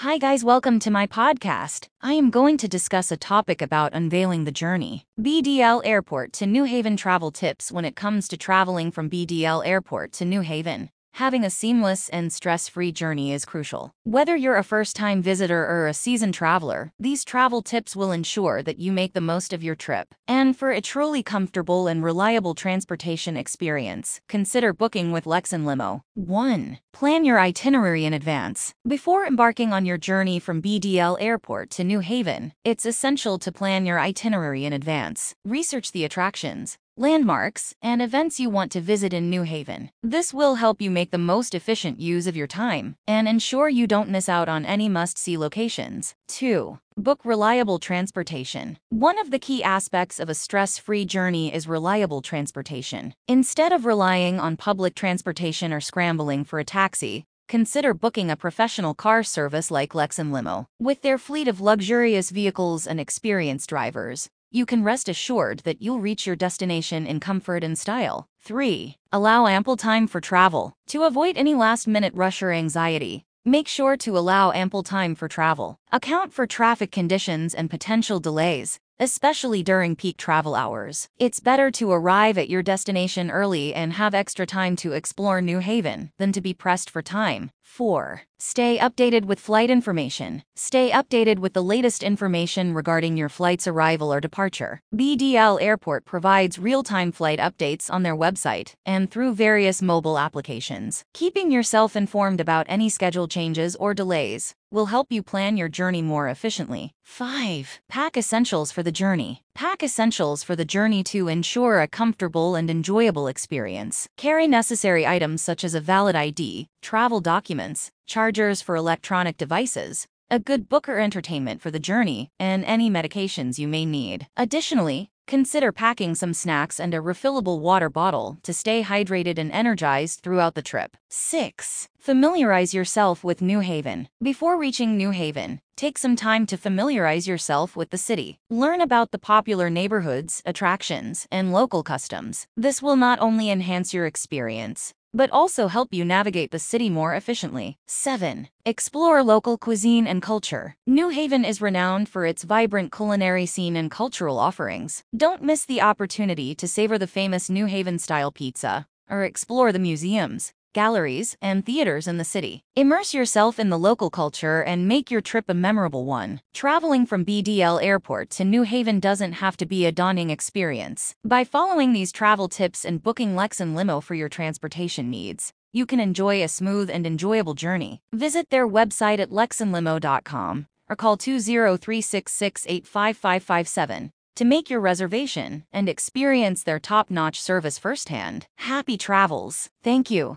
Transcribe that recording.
Hi, guys, welcome to my podcast. I am going to discuss a topic about unveiling the journey. BDL Airport to New Haven travel tips when it comes to traveling from BDL Airport to New Haven. Having a seamless and stress free journey is crucial. Whether you're a first time visitor or a seasoned traveler, these travel tips will ensure that you make the most of your trip. And for a truly comfortable and reliable transportation experience, consider booking with Lexon Limo. 1. Plan your itinerary in advance. Before embarking on your journey from BDL Airport to New Haven, it's essential to plan your itinerary in advance. Research the attractions, landmarks, and events you want to visit in New Haven. This will help you make the most efficient use of your time and ensure you don't miss out on any must-see locations. 2. Book reliable transportation. One of the key aspects of a stress-free journey is reliable transportation. Instead of relying on public transportation or scrambling for a taxi, consider booking a professional car service like Lexon Limo. With their fleet of luxurious vehicles and experienced drivers, you can rest assured that you'll reach your destination in comfort and style. 3. Allow ample time for travel. To avoid any last minute rush or anxiety, make sure to allow ample time for travel. Account for traffic conditions and potential delays, especially during peak travel hours. It's better to arrive at your destination early and have extra time to explore New Haven than to be pressed for time. 4. Stay updated with flight information. Stay updated with the latest information regarding your flight's arrival or departure. BDL Airport provides real-time flight updates on their website and through various mobile applications. Keeping yourself informed about any schedule changes or delays will help you plan your journey more efficiently. 5. Pack essentials for the journey. Pack essentials for the journey to ensure a comfortable and enjoyable experience. Carry necessary items such as a valid ID, travel documents, chargers for electronic devices, a good book or entertainment for the journey, and any medications you may need. Additionally, Consider packing some snacks and a refillable water bottle to stay hydrated and energized throughout the trip. 6. Familiarize yourself with New Haven. Before reaching New Haven, take some time to familiarize yourself with the city. Learn about the popular neighborhoods, attractions, and local customs. This will not only enhance your experience, but also help you navigate the city more efficiently. 7. Explore local cuisine and culture. New Haven is renowned for its vibrant culinary scene and cultural offerings. Don't miss the opportunity to savor the famous New Haven style pizza or explore the museums, galleries, and theaters in the city. Immerse yourself in the local culture and make your trip a memorable one. Traveling from BDL Airport to New Haven doesn't have to be a daunting experience. By following these travel tips and booking Lexon Limo for your transportation needs, you can enjoy a smooth and enjoyable journey. Visit their website at lexonlimo.com or call 20366855557 to make your reservation and experience their top-notch service firsthand. Happy travels. Thank you.